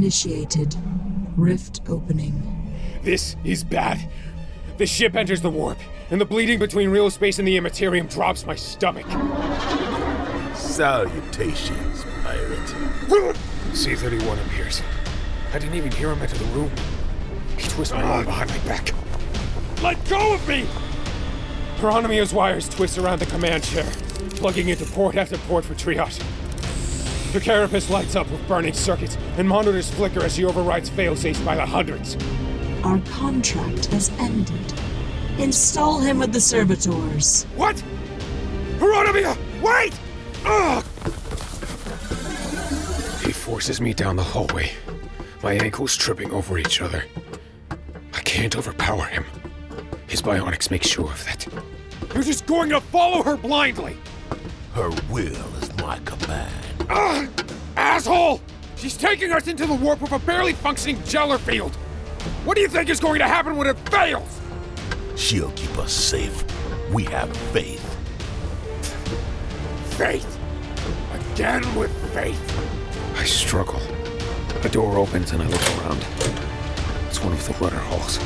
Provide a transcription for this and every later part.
drive initiated. Rift opening. This is bad. The ship enters the warp, and the bleeding between real space and the immaterium drops my stomach. Salutations, pirate. C 31 appears. I didn't even hear him enter the room. He twists my arm behind my back. Let go of me! Heironomyia's wires twist around the command chair, plugging into port after port for triage. The carapace lights up with burning circuits, and monitors flicker as she overrides failsafes by the hundreds. Our contract has ended. Install him with the servitors. What? Heironomyia! Wait! Ugh! He forces me down the hallway, my ankles tripping over each other. I can't overpower him. His bionics make sure of that. You're just going to follow her blindly! Her will is my command. Ugh! Asshole! She's taking us into the warp with a barely functioning Geller field! What do you think is going to happen when it fails? She'll keep us safe. We have faith. Faith! Again with faith! I struggle. A door opens and I look around. It's one of the rudder halls.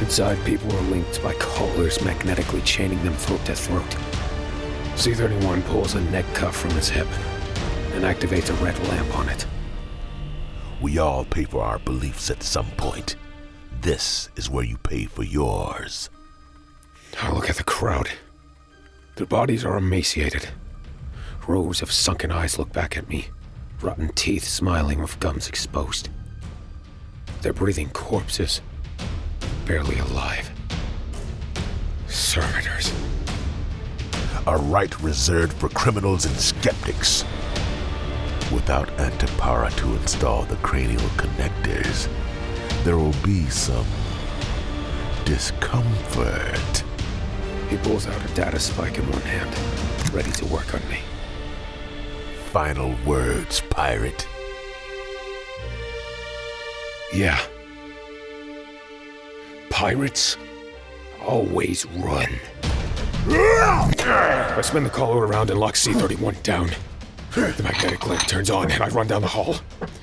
Inside, people are linked by collars magnetically chaining them throat to throat. C31 pulls a neck cuff from his hip and activates a red lamp on it. We all pay for our beliefs at some point. This is where you pay for yours. I look at the crowd. Their bodies are emaciated. Rows of sunken eyes look back at me, rotten teeth smiling with gums exposed. They're breathing corpses, barely alive. Servitors. A right reserved for criminals and skeptics. Without Antipara to install the cranial connectors, there will be some discomfort. He pulls out a data spike in one hand, ready to work on me. Final words, pirate. Yeah. Pirates always run. I spin the collar around and lock C31 down. The magnetic lamp turns on and I run down the hall.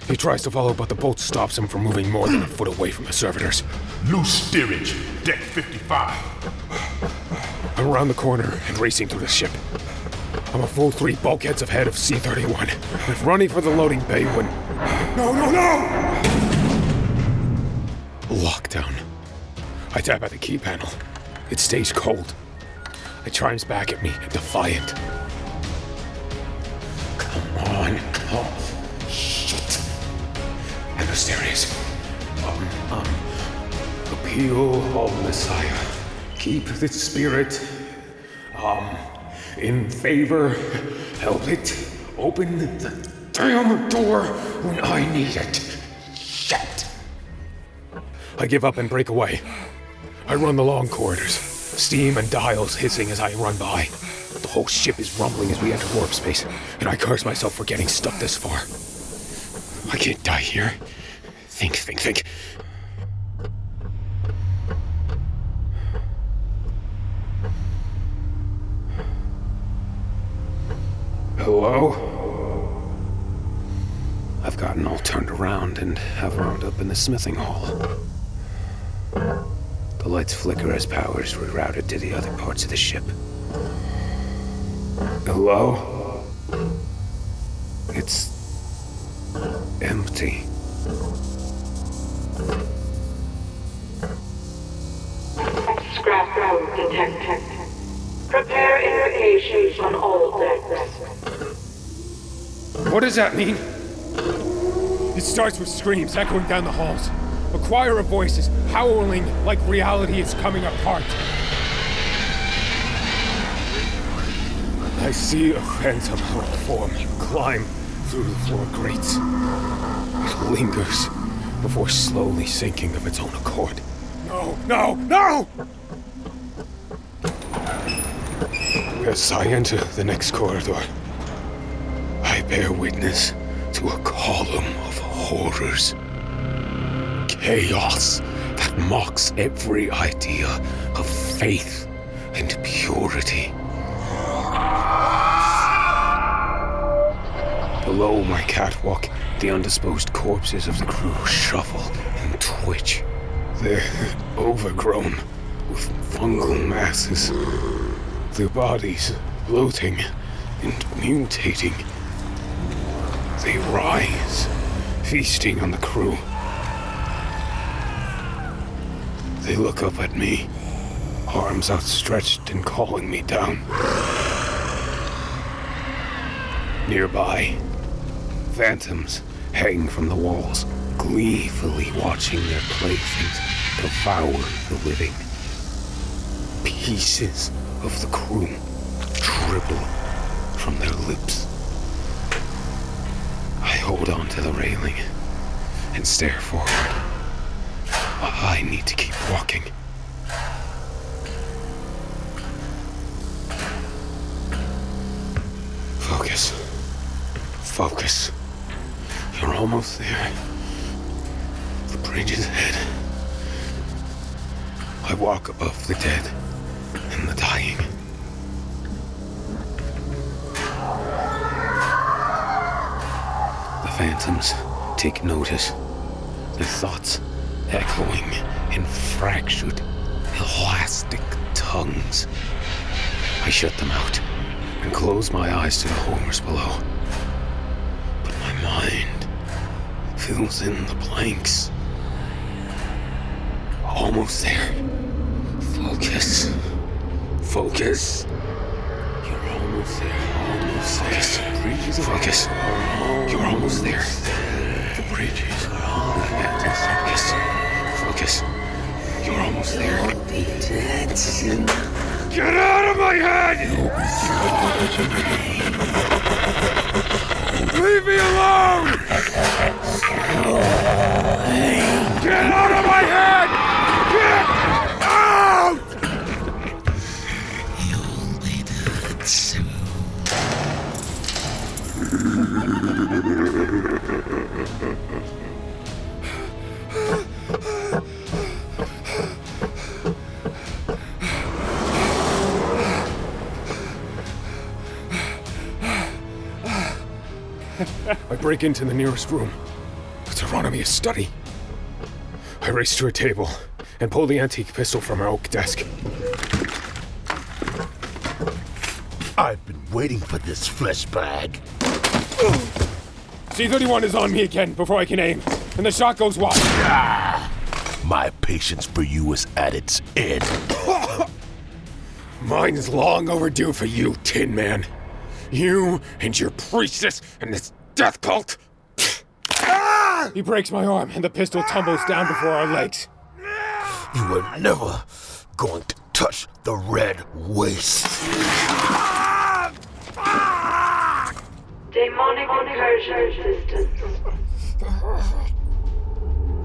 He tries to follow, but the bolt stops him from moving more than a foot away from the servitors. Loose steerage, deck 55. I'm around the corner and racing through the ship. I'm a full three bulkheads ahead of C31, and running for the loading bay when. No, no, no! Lockdown. I tap at the key panel. It stays cold. It chimes back at me, defiant. Come on. Oh, shit. And mysterious. Um, um. Appeal, Omnissiah. Keep the spirit. Um, in favor. Help it. Open the damn door when I need it. Shit. I give up and break away. I run the long corridors, steam and dials hissing as I run by. The whole ship is rumbling as we enter warp space, and I curse myself for getting stuck this far. I can't die here. Think, think, think. Hello? I've gotten all turned around and have wound up in the smithing hall. The lights flicker as power is rerouted to the other parts of the ship. Hello? It's empty. Scrap road detected. Prepare invocations on all decks. What does that mean? It starts with screams echoing down the halls. A choir of voices howling like reality is coming apart. I see a phantom like form climb through the floor grates. It lingers before slowly sinking of its own accord. No, no, no! As I enter the next corridor, I bear witness to a column of horrors. Chaos that mocks every idea of faith and purity. Below my catwalk The undisposed corpses of the crew shuffle and twitch. They're overgrown with fungal masses. Their bodies bloating and mutating. They rise, feasting on the crew. They look up at me, arms outstretched and calling me down. Nearby, phantoms hang from the walls, gleefully watching their playthings devour the living. Pieces of the crew dribble from their lips. I hold on to the railing and stare forward. I need to keep walking. Focus. Focus. You're almost there. The bridge is ahead. I walk above the dead and the dying. The phantoms take notice, their thoughts echoing in fractured, elastic tongues. I shut them out and close my eyes to the horrors below. But my mind fills in the blanks. Almost there. Focus. Focus. You're almost there. Almost there. Focus. Focus. You're almost there. The bridge is Focus. Focus. You're almost there. Get out of my head! Leave me alone! Get out of my head! Get out! break into the nearest room. It's Heironomyia's study. I race to a table and pull the antique pistol from her oak desk. I've been waiting for this flesh bag. C-31 is on me again before I can aim, and the shot goes wide. Ah! My patience for you is at its end. Mine is long overdue for you, Tin Man. You and your priestess and this death cult. Ah! He breaks my arm, and the pistol tumbles down before our legs. You are never going to touch the red waste. Demonic incursion systems.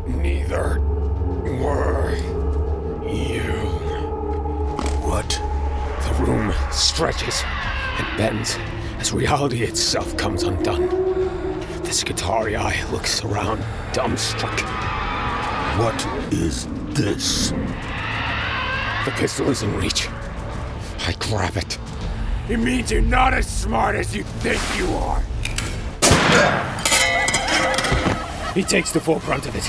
Neither were you. What? The room stretches and bends as reality itself comes undone. The Skitarii looks around, dumbstruck. What is this? The pistol is in reach. I grab it. It means you're not as smart as you think you are. He takes the brunt of it.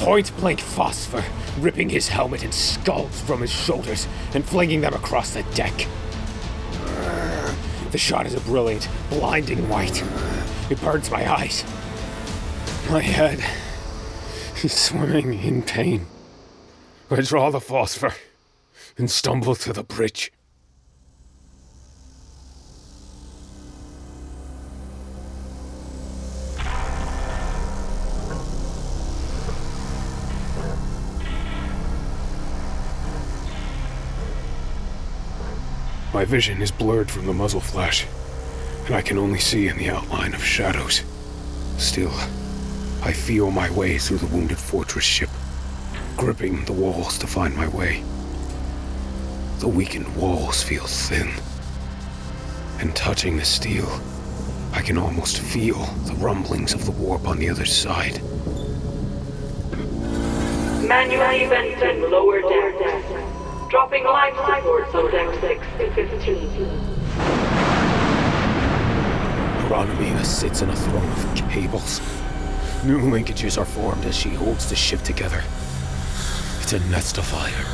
Point blank phosphor, ripping his helmet and skulls from his shoulders and flinging them across the deck. The shot is a brilliant, blinding white. It burns my eyes. My head is swimming in pain. I draw the phosphor and stumble to the bridge. My vision is blurred from the muzzle flash, I can only see in the outline of shadows. Still, I feel my way through the wounded fortress ship, gripping the walls to find my way. The weakened walls feel thin, and touching the steel, I can almost feel the rumblings of the warp on the other side. Manually venting lower deck. Dropping life support on deck 6 to 15. Hieronymus sits in a throne of cables. New linkages are formed as she holds the ship together. It's a nest of fire,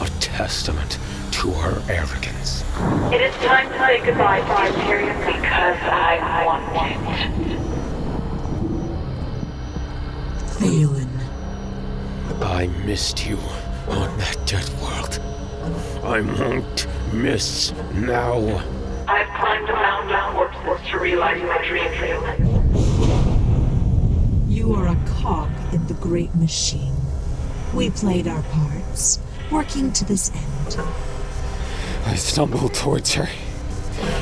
a testament to her arrogance. It is time to say goodbye to Imperium because I want it. Theolen, I missed you on that dead world. I won't miss now. I've climbed a mountain of to realize my dream. you are a cog in the great machine. We played our parts, working to this end. I stumbled towards her,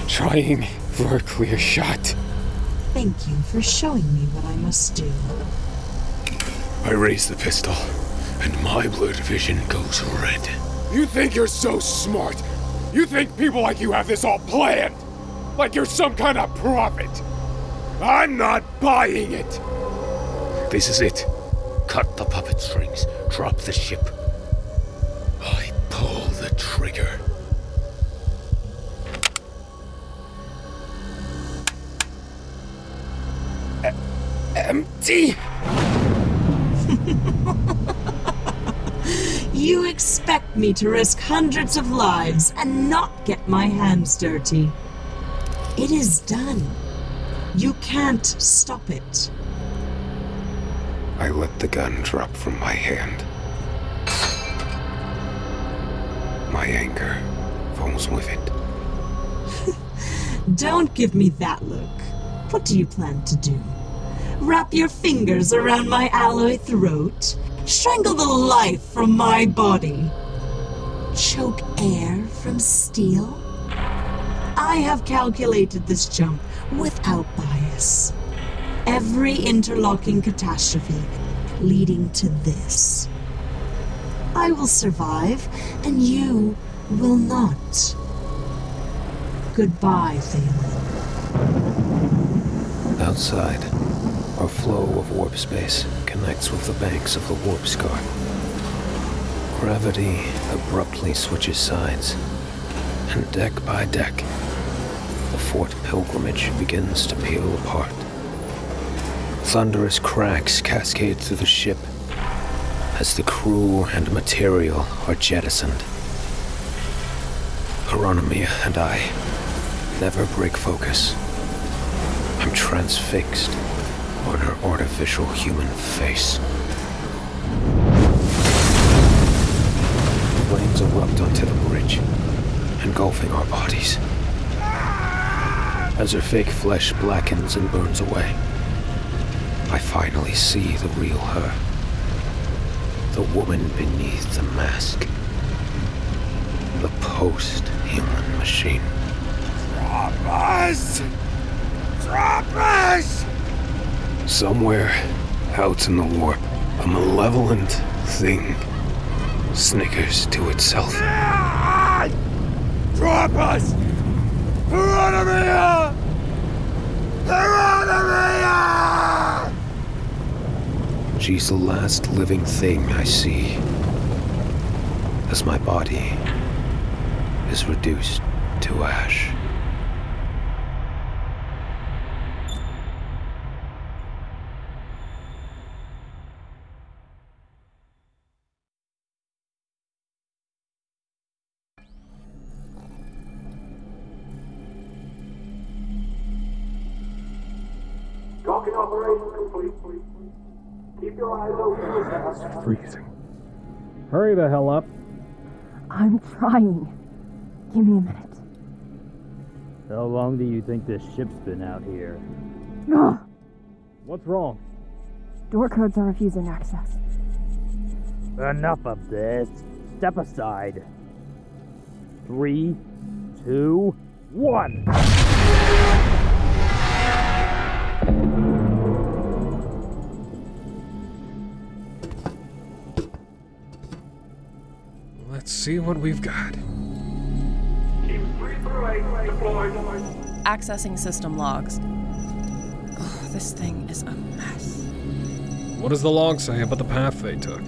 trying for a clear shot. Thank you for showing me what I must do. I raise the pistol, and my blurred vision goes red. You think you're so smart? You think people like you have this all planned? Like you're some kind of prophet? I'm not buying it! This is it. Cut the puppet strings, drop the ship. I pull the trigger. E- empty! You expect me to risk hundreds of lives and not get my hands dirty. It is done. You can't stop it. I let the gun drop from my hand. My anger falls with it. Don't give me that look. What do you plan to do? Wrap your fingers around my alloy throat? Strangle the life from my body? Choke air from steel? I have calculated this jump without bias. Every interlocking catastrophe leading to this. I will survive, and you will not. Goodbye, Theolen. Outside, our flow of warp space connects with the banks of the warp scar. Gravity abruptly switches sides, and deck by deck, the Fort Pilgrimage begins to peel apart. Thunderous cracks cascade through the ship as the crew and material are jettisoned. Hieronymus and I never break focus. I'm transfixed on her artificial human face. Flames erupt onto the bridge, engulfing our bodies. As her fake flesh blackens and burns away, I finally see the real her. The woman beneath the mask. The post-human machine. Drop us! Drop us! Somewhere out in the warp, a malevolent thing snickers to itself. Ah! Drop us! She's the last living thing I see. As my body is reduced to ash. Open. Freezing. Hurry the hell up. I'm trying. Give me a minute. How long do you think this ship's been out here? Ugh. What's wrong? Door codes are refusing access. Enough of this. Step aside. Three, two, one. See what we've got. Keep three through eight deployed. Accessing system logs. Ugh, this thing is a mess. What does the log say about the path they took?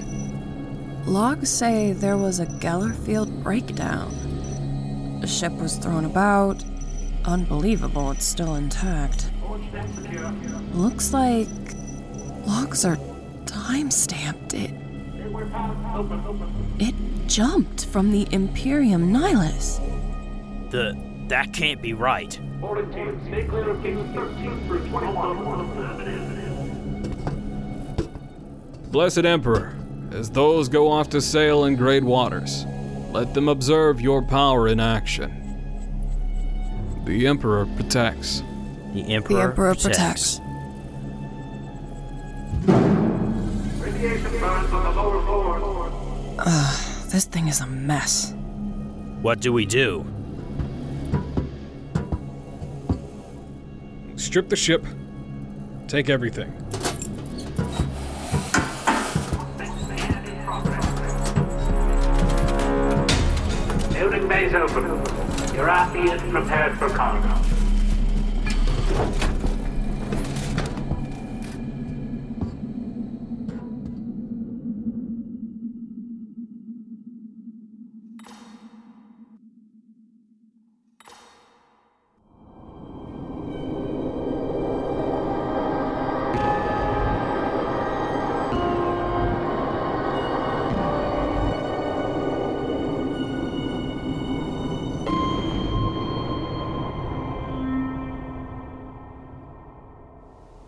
Logs say there was a Gellerfield breakdown. The ship was thrown about. Unbelievable it's still intact. Looks like logs are time stamped. It. It jumped from the Imperium Nihilus. The. That can't be right. Stay clear of Kings 13 through 21. Blessed Emperor, as those go off to sail in great waters, let them observe your power in action. The Emperor protects. The Emperor, The Emperor protects. protects. Radiation burns on the lower floor. Ugh, this thing is a mess. What do we do? Strip the ship. Take everything. Building bays open. Your RP is prepared for cargo.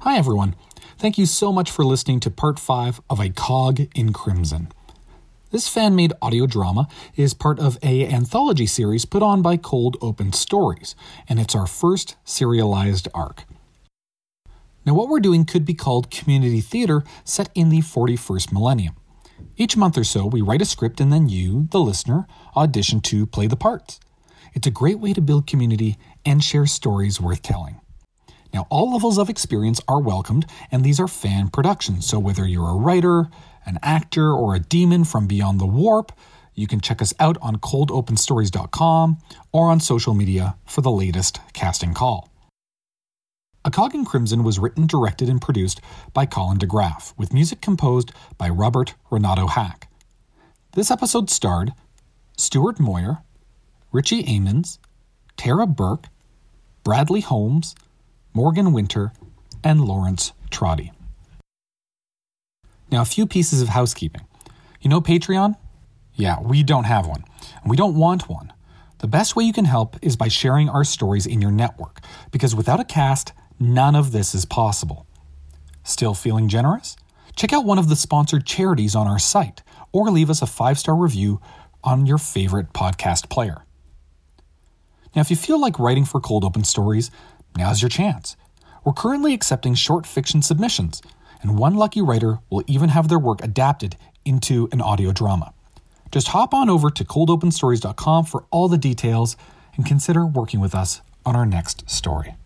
Hi, everyone. Thank you so much for listening to part 5 of A Cog in Crimson. This fan made audio drama is part of a anthology series put on by Cold Open Stories, and it's our first serialized arc. Now, what we're doing could be called community theater set in the 41st millennium. Each month or so, we write a script and then you, the listener, audition to play the parts. It's a great way to build community and share stories worth telling. Now, all levels of experience are welcomed, and these are fan productions. So, whether you're a writer, an actor, or a demon from beyond the warp, you can check us out on coldopenstories.com or on social media for the latest casting call. A Cog in Crimson was written, directed, and produced by Colin DeGraff, with music composed by Robert Renato Hack. This episode starred Stuart Moyer, Richie Amons, Tara Burke, Bradley Holmes, Morgan Winter, and Lawrence Trotty. Now, a few pieces of housekeeping. You know Patreon? Yeah, we don't have one, and we don't want one. The best way you can help is by sharing our stories in your network, because without a cast, none of this is possible. Still feeling generous? Check out one of the sponsored charities on our site, or leave us a five star review on your favorite podcast player. Now, if you feel like writing for Cold Open Stories, now's your chance. We're currently accepting short fiction submissions, and one lucky writer will even have their work adapted into an audio drama. Just hop on over to coldopenstories.com for all the details and consider working with us on our next story.